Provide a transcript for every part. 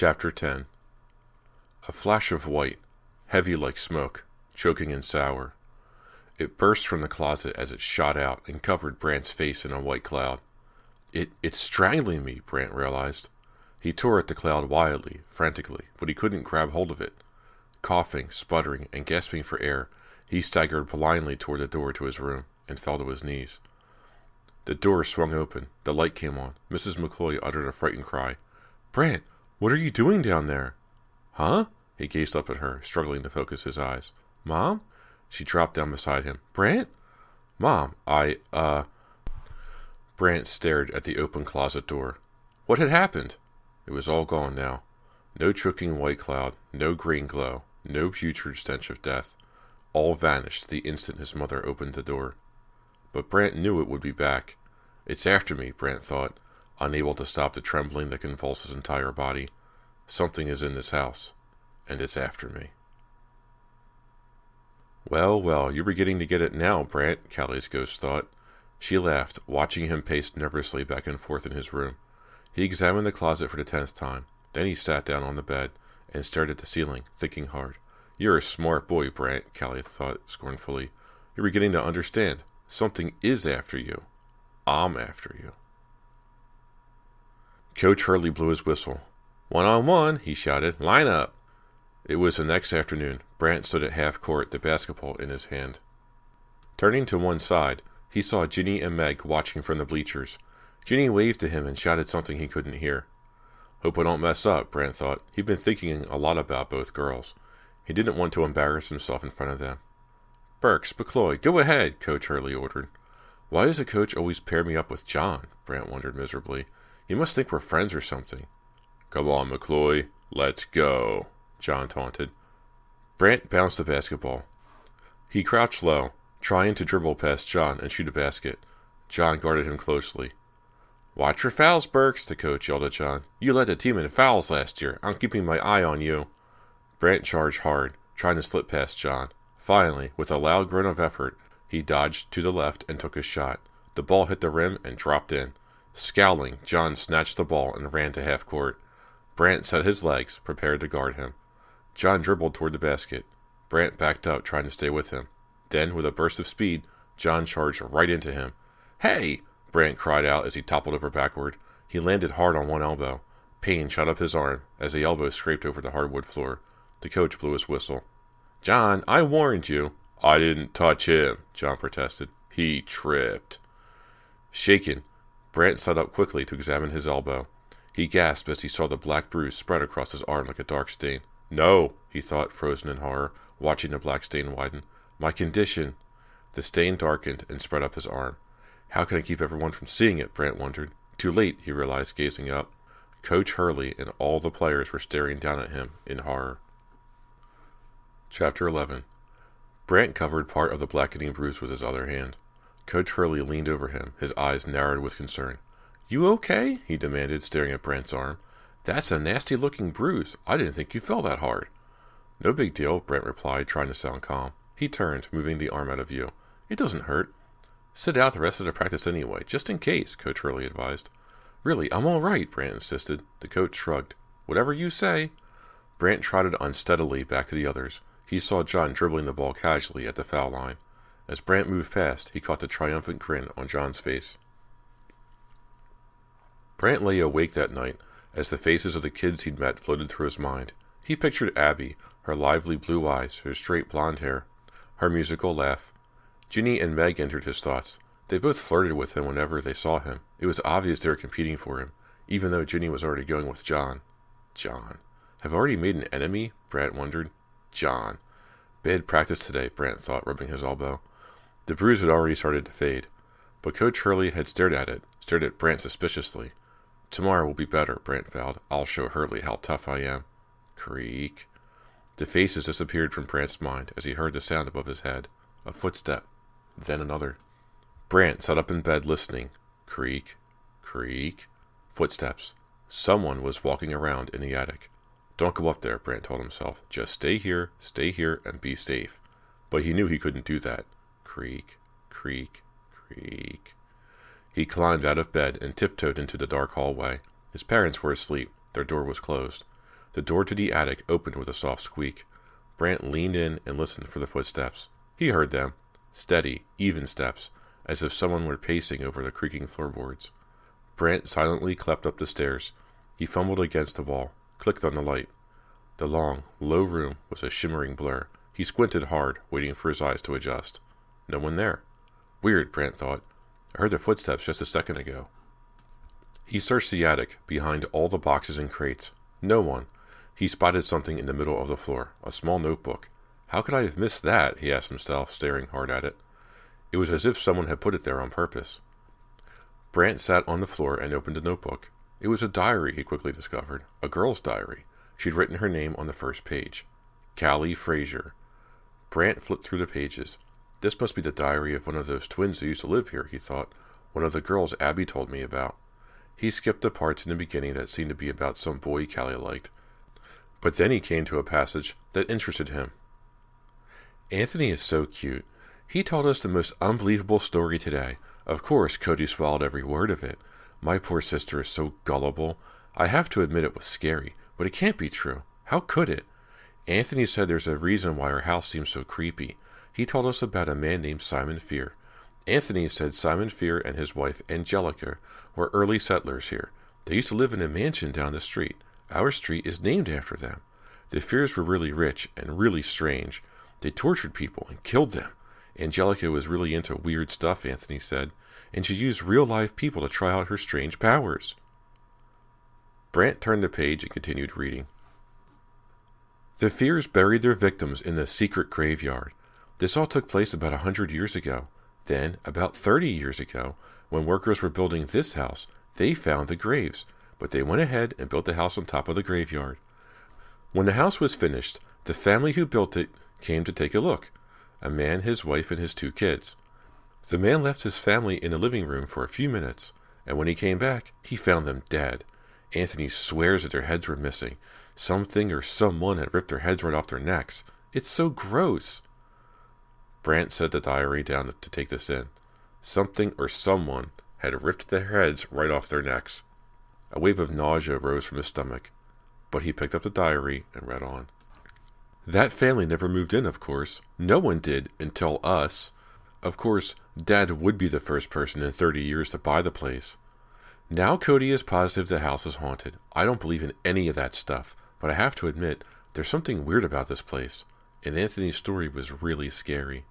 Chapter 10 A flash of white, heavy like smoke, choking and sour. It burst from the closet as it shot out and covered Brant's face in a white cloud. It it's strangling me, Brant realized. He tore at the cloud wildly, frantically, but he couldn't grab hold of it. Coughing, sputtering, and gasping for air, he staggered blindly toward the door to his room and fell to his knees. The door swung open. The light came on. Mrs. McCloy uttered a frightened cry. Brant, what are you doing down there? Huh? He gazed up at her, struggling to focus his eyes. Mom? She dropped down beside him. Brant? Mom, I, uh. Brant stared at the open closet door. What had happened? It was all gone now. No choking white cloud, no green glow, no putrid stench of death. All vanished the instant his mother opened the door. But Brant knew it would be back. It's after me, Brant thought, unable to stop the trembling that convulsed his entire body. Something is in this house, and it's after me. Well, well, you're beginning to get it now, Brant, Callie's ghost thought. She laughed, watching him pace nervously back and forth in his room. He examined the closet for the tenth time. Then he sat down on the bed and stared at the ceiling, thinking hard. You're a smart boy, Brant, Callie thought scornfully. You're beginning to understand. Something is after you. I'm after you. Coach Hurley blew his whistle. One on one, he shouted. Line up. It was the next afternoon. Brant stood at half court, the basketball in his hand. Turning to one side, he saw Ginny and Meg watching from the bleachers. Ginny waved to him and shouted something he couldn't hear. Hope I don't mess up, Brant thought. He'd been thinking a lot about both girls. He didn't want to embarrass himself in front of them. Burks, McCloy, go ahead, Coach Hurley ordered. Why does the coach always pair me up with John? Brant wondered miserably. He must think we're friends or something. Come on, McCloy. Let's go, John taunted. Brant bounced the basketball. He crouched low, trying to dribble past John and shoot a basket. John guarded him closely. Watch your fouls, Burks, the coach yelled at John. You led the team in fouls last year. I'm keeping my eye on you. Brant charged hard, trying to slip past John. Finally, with a loud groan of effort, he dodged to the left and took his shot. The ball hit the rim and dropped in. Scowling, John snatched the ball and ran to half court. Brant set his legs, prepared to guard him. John dribbled toward the basket. Brant backed up, trying to stay with him. Then, with a burst of speed, John charged right into him. Hey! Brant cried out as he toppled over backward. He landed hard on one elbow. Pain shot up his arm as the elbow scraped over the hardwood floor. The coach blew his whistle. John, I warned you. I didn't touch him, John protested. He tripped. Shaken, Brant sat up quickly to examine his elbow. He gasped as he saw the black bruise spread across his arm like a dark stain. No, he thought, frozen in horror, watching the black stain widen. My condition. The stain darkened and spread up his arm. How can I keep everyone from seeing it? Brant wondered. Too late, he realized, gazing up. Coach Hurley and all the players were staring down at him in horror. Chapter 11 Brant covered part of the blackening bruise with his other hand. Coach Hurley leaned over him, his eyes narrowed with concern. You okay? he demanded, staring at Brant's arm. That's a nasty looking bruise. I didn't think you fell that hard. No big deal, Brant replied, trying to sound calm. He turned, moving the arm out of view. It doesn't hurt. Sit out the rest of the practice anyway, just in case, Coach Hurley advised. Really, I'm all right, Brant insisted. The coach shrugged. Whatever you say. Brant trotted unsteadily back to the others. He saw John dribbling the ball casually at the foul line. As Brant moved past, he caught the triumphant grin on John's face. Brant lay awake that night as the faces of the kids he'd met floated through his mind. He pictured Abby, her lively blue eyes, her straight blonde hair, her musical laugh. Ginny and Meg entered his thoughts. They both flirted with him whenever they saw him. It was obvious they were competing for him, even though Ginny was already going with John. John. Have already made an enemy? Brant wondered. John. Bad practice today, Brant thought, rubbing his elbow. The bruise had already started to fade, but Coach Hurley had stared at it, stared at Brant suspiciously. Tomorrow will be better, Brant vowed. I'll show Hurley how tough I am. Creak. The faces disappeared from Brant's mind as he heard the sound above his head. A footstep, then another. Brant sat up in bed listening. Creak, creak, footsteps. Someone was walking around in the attic. Don't go up there, Brant told himself. Just stay here, stay here, and be safe. But he knew he couldn't do that. Creak, creak, creak. He climbed out of bed and tiptoed into the dark hallway. His parents were asleep. Their door was closed. The door to the attic opened with a soft squeak. Brant leaned in and listened for the footsteps. He heard them. Steady, even steps, as if someone were pacing over the creaking floorboards. Brant silently crept up the stairs. He fumbled against the wall, clicked on the light. The long, low room was a shimmering blur. He squinted hard, waiting for his eyes to adjust. No one there. Weird, Brant thought. I heard the footsteps just a second ago. He searched the attic, behind all the boxes and crates. No one. He spotted something in the middle of the floor, a small notebook. How could I have missed that? he asked himself, staring hard at it. It was as if someone had put it there on purpose. Brant sat on the floor and opened the notebook. It was a diary, he quickly discovered. A girl's diary. She'd written her name on the first page. Callie Frazier. Brant flipped through the pages. This must be the diary of one of those twins who used to live here, he thought. One of the girls Abby told me about. He skipped the parts in the beginning that seemed to be about some boy Callie liked. But then he came to a passage that interested him. Anthony is so cute. He told us the most unbelievable story today. Of course, Cody swallowed every word of it. My poor sister is so gullible. I have to admit it was scary. But it can't be true. How could it? Anthony said there's a reason why our house seems so creepy. He told us about a man named Simon Fear. Anthony said Simon Fear and his wife Angelica were early settlers here. They used to live in a mansion down the street. Our street is named after them. The Fears were really rich and really strange. They tortured people and killed them. Angelica was really into weird stuff, Anthony said, and she used real live people to try out her strange powers. Brant turned the page and continued reading. The Fears buried their victims in the secret graveyard. This all took place about a hundred years ago. Then, about thirty years ago, when workers were building this house, they found the graves, but they went ahead and built the house on top of the graveyard. When the house was finished, the family who built it came to take a look a man, his wife, and his two kids. The man left his family in the living room for a few minutes, and when he came back, he found them dead. Anthony swears that their heads were missing. Something or someone had ripped their heads right off their necks. It's so gross. Brant set the diary down to take this in. Something or someone had ripped their heads right off their necks. A wave of nausea rose from his stomach, but he picked up the diary and read on. That family never moved in, of course. No one did until us. Of course, Dad would be the first person in 30 years to buy the place. Now Cody is positive the house is haunted. I don't believe in any of that stuff, but I have to admit, there's something weird about this place, and Anthony's story was really scary.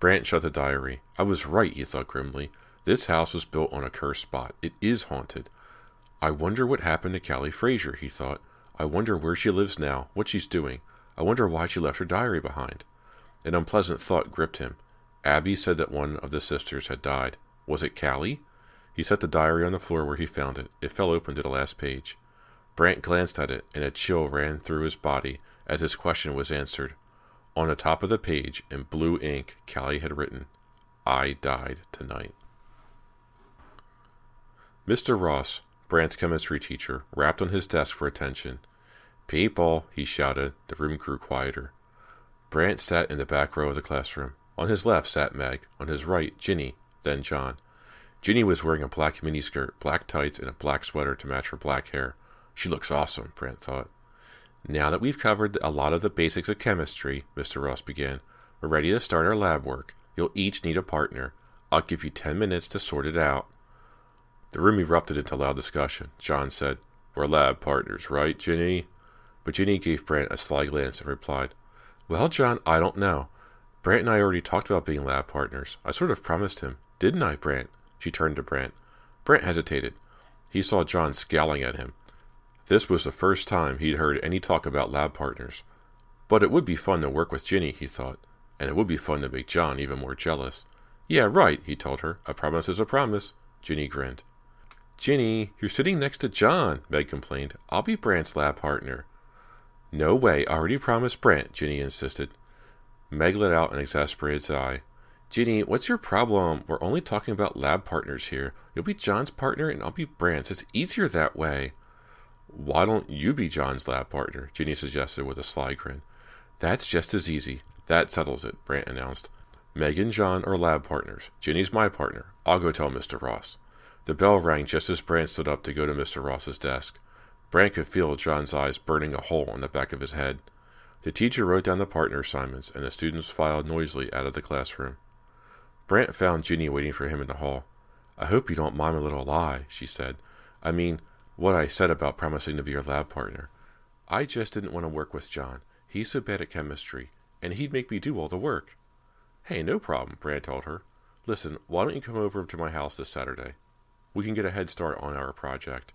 Brant shut the diary. I was right, he thought grimly. This house was built on a cursed spot. It is haunted. I wonder what happened to Callie Frazier, he thought. I wonder where she lives now, what she's doing. I wonder why she left her diary behind. An unpleasant thought gripped him. Abby said that one of the sisters had died. Was it Callie? He set the diary on the floor where he found it. It fell open to the last page. Brant glanced at it, and a chill ran through his body as his question was answered. On the top of the page, in blue ink, Callie had written, I died tonight. Mr. Ross, Brant's chemistry teacher, rapped on his desk for attention. People, he shouted. The room grew quieter. Brant sat in the back row of the classroom. On his left sat Meg, on his right, Ginny, then John. Ginny was wearing a black miniskirt, black tights, and a black sweater to match her black hair. She looks awesome, Brant thought. Now that we've covered a lot of the basics of chemistry, Mr. Ross began, we're ready to start our lab work. You'll each need a partner. I'll give you ten minutes to sort it out. The room erupted into loud discussion. John said, We're lab partners, right, Ginny? But Ginny gave Brant a sly glance and replied, Well, John, I don't know. Brant and I already talked about being lab partners. I sort of promised him. Didn't I, Brant? She turned to Brant. Brant hesitated. He saw John scowling at him. This was the first time he'd heard any talk about lab partners. But it would be fun to work with Ginny, he thought, and it would be fun to make John even more jealous. Yeah, right, he told her. A promise is a promise. Ginny grinned. Ginny, you're sitting next to John, Meg complained. I'll be Brant's lab partner. No way, I already promised Brant, Ginny insisted. Meg let out an exasperated sigh. Ginny, what's your problem? We're only talking about lab partners here. You'll be John's partner and I'll be Brant's. It's easier that way. Why don't you be John's lab partner? Ginny suggested with a sly grin. That's just as easy. That settles it, Brant announced. Meg and John are lab partners. Ginny's my partner. I'll go tell Mr. Ross. The bell rang just as Brant stood up to go to Mr. Ross's desk. Brant could feel John's eyes burning a hole in the back of his head. The teacher wrote down the partner assignments, and the students filed noisily out of the classroom. Brant found Ginny waiting for him in the hall. I hope you don't mind my little lie, she said. I mean, what I said about promising to be your lab partner. I just didn't want to work with John. He's so bad at chemistry, and he'd make me do all the work. Hey, no problem, Brant told her. Listen, why don't you come over to my house this Saturday? We can get a head start on our project.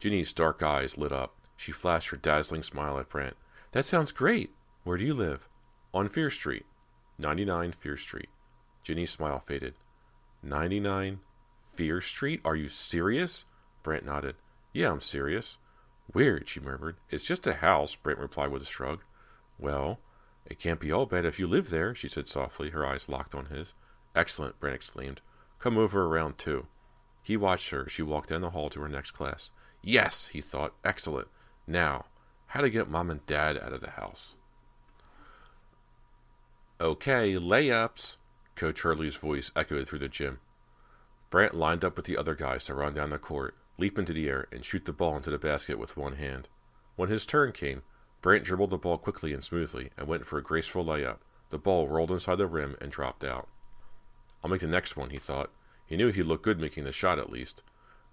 Ginny's dark eyes lit up. She flashed her dazzling smile at Brant. That sounds great. Where do you live? On Fear Street. 99 Fear Street. Ginny's smile faded. 99 Fear Street? Are you serious? Brant nodded. Yeah, I'm serious. Weird, she murmured. It's just a house, Brant replied with a shrug. Well, it can't be all bad if you live there, she said softly, her eyes locked on his. Excellent, Brant exclaimed. Come over around two. He watched her as she walked down the hall to her next class. Yes, he thought. Excellent. Now, how to get mom and dad out of the house. Okay, layups. Coach Hurley's voice echoed through the gym. Brant lined up with the other guys to run down the court, leap into the air, and shoot the ball into the basket with one hand. When his turn came, Brant dribbled the ball quickly and smoothly and went for a graceful layup. The ball rolled inside the rim and dropped out. I'll make the next one, he thought. He knew he looked good making the shot at least.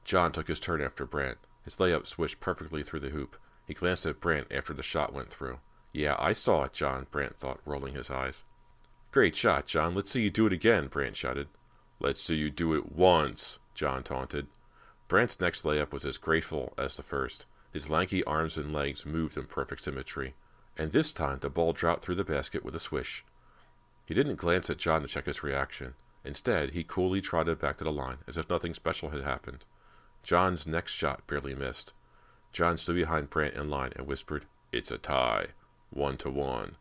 John took his turn after Brant. His layup swished perfectly through the hoop. He glanced at Brant after the shot went through. Yeah, I saw it, John, Brant thought, rolling his eyes. Great shot, John. Let's see you do it again, Brant shouted. Let's see you do it once, John taunted. Brant's next layup was as graceful as the first. His lanky arms and legs moved in perfect symmetry. And this time the ball dropped through the basket with a swish. He didn't glance at John to check his reaction. Instead, he coolly trotted back to the line as if nothing special had happened. John's next shot barely missed. John stood behind Brant in line and whispered, It's a tie. One to one.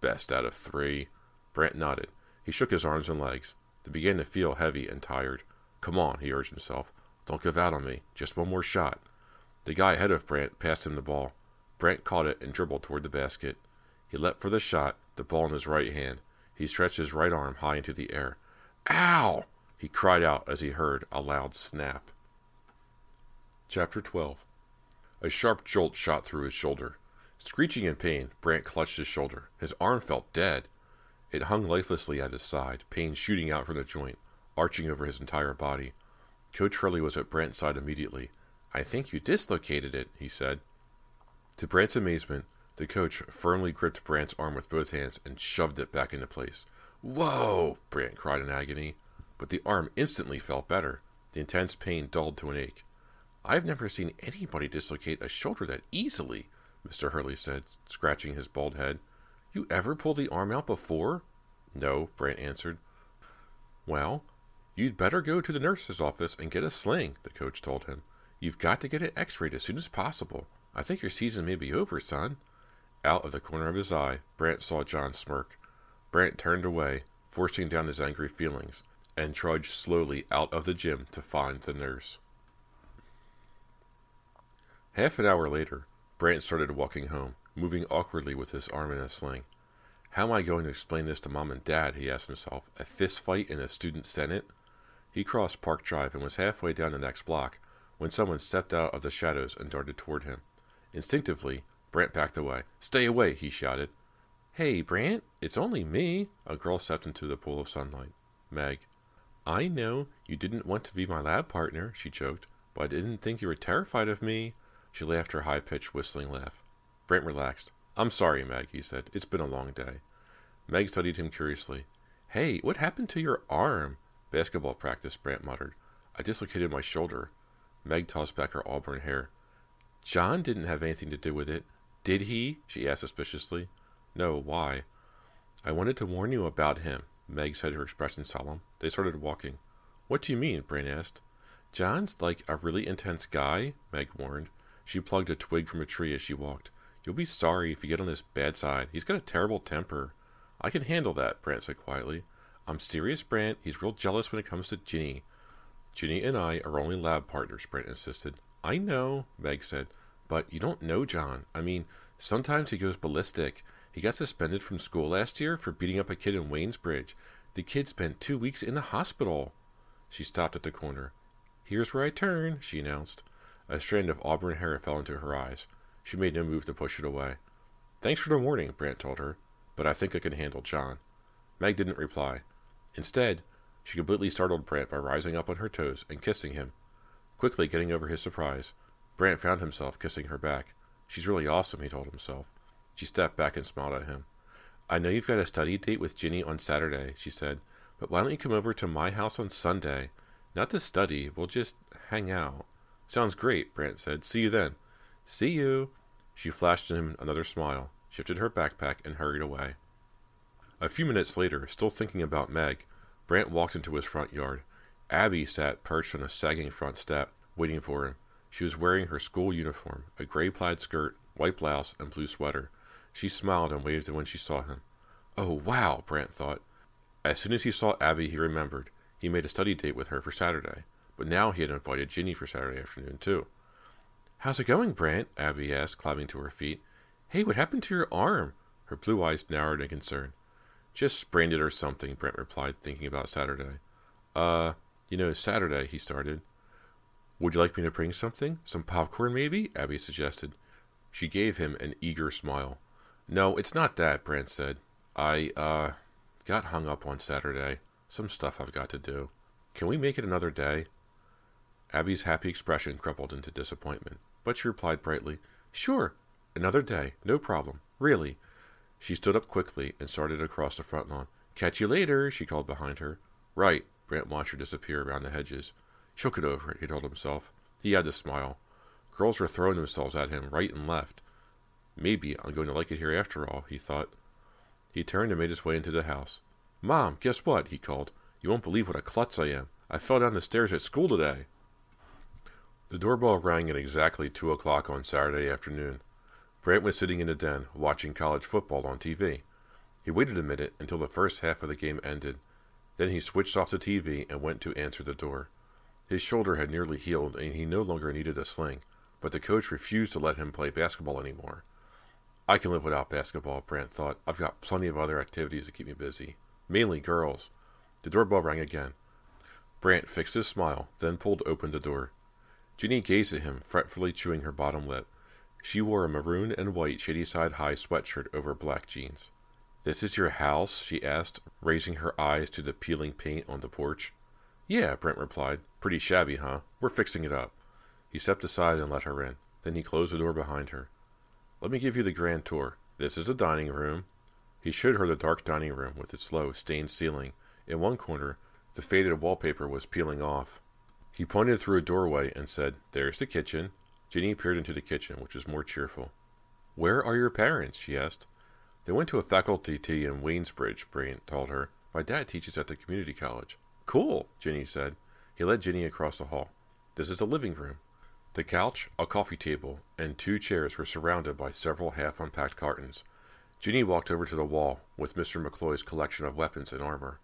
Best out of three. Brant nodded. He shook his arms and legs. They began to feel heavy and tired. Come on, he urged himself. Don't give out on me. Just one more shot. The guy ahead of Brant passed him the ball. Brant caught it and dribbled toward the basket. He leapt for the shot, the ball in his right hand. He stretched his right arm high into the air. Ow! he cried out as he heard a loud snap. Chapter 12 A sharp jolt shot through his shoulder. Screeching in pain, Brant clutched his shoulder. His arm felt dead. It hung lifelessly at his side, pain shooting out from the joint, arching over his entire body. Coach Hurley was at Brant's side immediately. I think you dislocated it, he said. To Brant's amazement, the coach firmly gripped Brant's arm with both hands and shoved it back into place. Whoa! Brant cried in agony. But the arm instantly felt better. The intense pain dulled to an ache. I've never seen anybody dislocate a shoulder that easily, Mr. Hurley said, scratching his bald head. You ever pull the arm out before? No, Brant answered. Well, you'd better go to the nurse's office and get a sling, the coach told him. You've got to get it x rayed as soon as possible. I think your season may be over, son. Out of the corner of his eye, Brant saw John smirk. Brant turned away, forcing down his angry feelings, and trudged slowly out of the gym to find the nurse. Half an hour later, Brant started walking home, moving awkwardly with his arm in a sling. How am I going to explain this to Mom and Dad? he asked himself. A fist fight in a student senate? He crossed Park Drive and was halfway down the next block when someone stepped out of the shadows and darted toward him. Instinctively, Brant backed away. Stay away, he shouted. Hey, Brant, it's only me. A girl stepped into the pool of sunlight. Meg. I know you didn't want to be my lab partner, she joked, but I didn't think you were terrified of me. She laughed her high pitched, whistling laugh. Brant relaxed. I'm sorry, Meg, he said. It's been a long day. Meg studied him curiously. Hey, what happened to your arm? Basketball practice, Brant muttered. I dislocated my shoulder. Meg tossed back her auburn hair. John didn't have anything to do with it. Did he? she asked suspiciously. No, why? I wanted to warn you about him, Meg said, her expression solemn. They started walking. What do you mean? Brant asked. John's like a really intense guy, Meg warned. She plucked a twig from a tree as she walked. You'll be sorry if you get on his bad side. He's got a terrible temper. I can handle that, Brant said quietly. I'm serious, Brant. He's real jealous when it comes to Ginny. Ginny and I are only lab partners, Brant insisted. I know, Meg said, but you don't know John. I mean, sometimes he goes ballistic. He got suspended from school last year for beating up a kid in Waynesbridge. The kid spent two weeks in the hospital. She stopped at the corner. Here's where I turn, she announced. A strand of auburn hair fell into her eyes. She made no move to push it away. Thanks for the warning, Brant told her, but I think I can handle John. Meg didn't reply. Instead, she completely startled Brant by rising up on her toes and kissing him. Quickly getting over his surprise, Brant found himself kissing her back. She's really awesome, he told himself. She stepped back and smiled at him. I know you've got a study date with Ginny on Saturday, she said, but why don't you come over to my house on Sunday? Not to study, we'll just hang out. Sounds great, Brant said. See you then. See you. She flashed him another smile, shifted her backpack, and hurried away. A few minutes later, still thinking about Meg, Brant walked into his front yard. Abby sat perched on a sagging front step, waiting for him. She was wearing her school uniform, a gray plaid skirt, white blouse, and blue sweater. She smiled and waved when she saw him. Oh, wow, Brant thought. As soon as he saw Abby, he remembered. He made a study date with her for Saturday, but now he had invited Ginny for Saturday afternoon, too. How's it going, Brant? Abby asked, climbing to her feet. Hey, what happened to your arm? Her blue eyes narrowed in concern. Just sprained it or something, Brant replied, thinking about Saturday. Uh, you know, Saturday, he started. Would you like me to bring something? Some popcorn, maybe? Abby suggested. She gave him an eager smile. No, it's not that, Brant said. I, uh, got hung up on Saturday. Some stuff I've got to do. Can we make it another day? Abby's happy expression crumpled into disappointment, but she replied brightly, Sure, another day, no problem, really. She stood up quickly and started across the front lawn. Catch you later, she called behind her. Right, Brant watched her disappear around the hedges. She'll get over it, he told himself. He had to smile. Girls were throwing themselves at him right and left. Maybe I'm going to like it here after all, he thought. He turned and made his way into the house. Mom, guess what? he called. You won't believe what a klutz I am. I fell down the stairs at school today. The doorbell rang at exactly two o'clock on Saturday afternoon. Brant was sitting in the den, watching college football on TV. He waited a minute until the first half of the game ended. Then he switched off the TV and went to answer the door. His shoulder had nearly healed and he no longer needed a sling, but the coach refused to let him play basketball anymore. I can live without basketball, Brant thought. I've got plenty of other activities to keep me busy. Mainly girls. The doorbell rang again. Brant fixed his smile, then pulled open the door. Ginny gazed at him, fretfully chewing her bottom lip. She wore a maroon and white Shadyside high sweatshirt over black jeans. This is your house? she asked, raising her eyes to the peeling paint on the porch. Yeah, Brant replied. Pretty shabby, huh? We're fixing it up. He stepped aside and let her in. Then he closed the door behind her. Let me give you the grand tour. This is the dining room. He showed her the dark dining room with its low, stained ceiling. In one corner, the faded wallpaper was peeling off. He pointed through a doorway and said, There's the kitchen. Ginny peered into the kitchen, which was more cheerful. Where are your parents? she asked. They went to a faculty tea in Waynesbridge, Brant told her. My dad teaches at the community college. Cool, Ginny said. He led Ginny across the hall. This is the living room. The couch, a coffee table, and two chairs were surrounded by several half unpacked cartons. Ginny walked over to the wall with Mr. McCloy's collection of weapons and armor.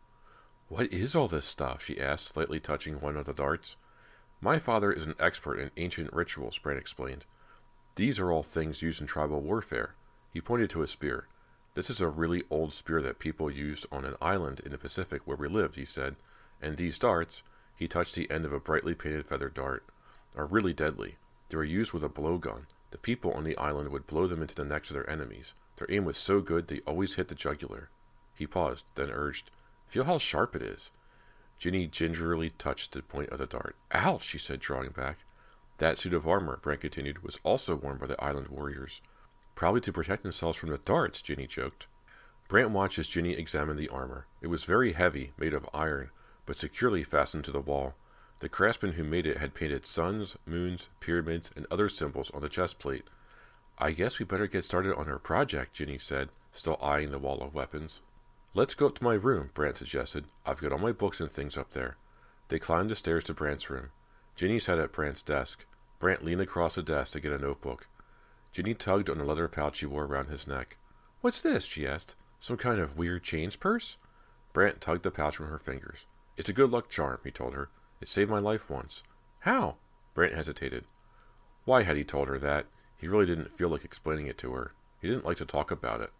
What is all this stuff? she asked, slightly touching one of the darts. My father is an expert in ancient rituals, Brant explained. These are all things used in tribal warfare. He pointed to a spear. This is a really old spear that people used on an island in the Pacific where we lived, he said. And these darts, he touched the end of a brightly painted feather dart are really deadly. They were used with a blowgun. The people on the island would blow them into the necks of their enemies. Their aim was so good they always hit the jugular. He paused, then urged, Feel how sharp it is. Ginny gingerly touched the point of the dart. Ouch, she said, drawing back. That suit of armor, Brant continued, was also worn by the island warriors. Probably to protect themselves from the darts, Ginny joked. Brant watched as Ginny examined the armor. It was very heavy, made of iron, but securely fastened to the wall. The craftsman who made it had painted suns, moons, pyramids, and other symbols on the chest plate. I guess we better get started on our project, Ginny said, still eyeing the wall of weapons. Let's go up to my room, Brant suggested. I've got all my books and things up there. They climbed the stairs to Brant's room. Ginny sat at Brant's desk. Brant leaned across the desk to get a notebook. Ginny tugged on the leather pouch he wore around his neck. What's this? she asked. Some kind of weird chains purse? Brant tugged the pouch from her fingers. It's a good luck charm, he told her. It saved my life once. How? Brant hesitated. Why had he told her that? He really didn't feel like explaining it to her. He didn't like to talk about it.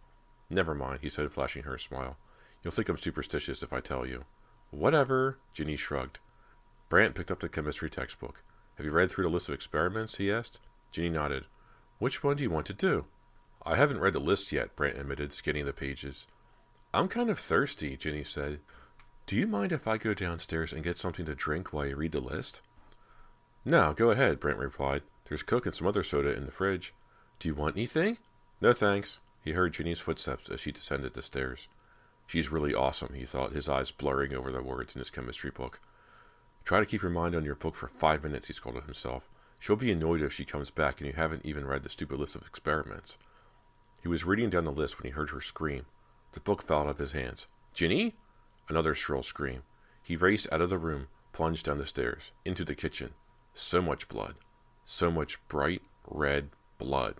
Never mind, he said, flashing her a smile. You'll think I'm superstitious if I tell you. Whatever, Ginny shrugged. Brant picked up the chemistry textbook. Have you read through the list of experiments? he asked. Ginny nodded. Which one do you want to do? I haven't read the list yet, Brant admitted, scanning the pages. I'm kind of thirsty, Ginny said. Do you mind if I go downstairs and get something to drink while you read the list? No, go ahead, Brant replied. There's Coke and some other soda in the fridge. Do you want anything? No, thanks. He heard Ginny's footsteps as she descended the stairs. She's really awesome, he thought, his eyes blurring over the words in his chemistry book. Try to keep your mind on your book for five minutes, he scolded himself. She'll be annoyed if she comes back and you haven't even read the stupid list of experiments. He was reading down the list when he heard her scream. The book fell out of his hands. Ginny? Another shrill scream. He raced out of the room, plunged down the stairs, into the kitchen. So much blood. So much bright, red blood.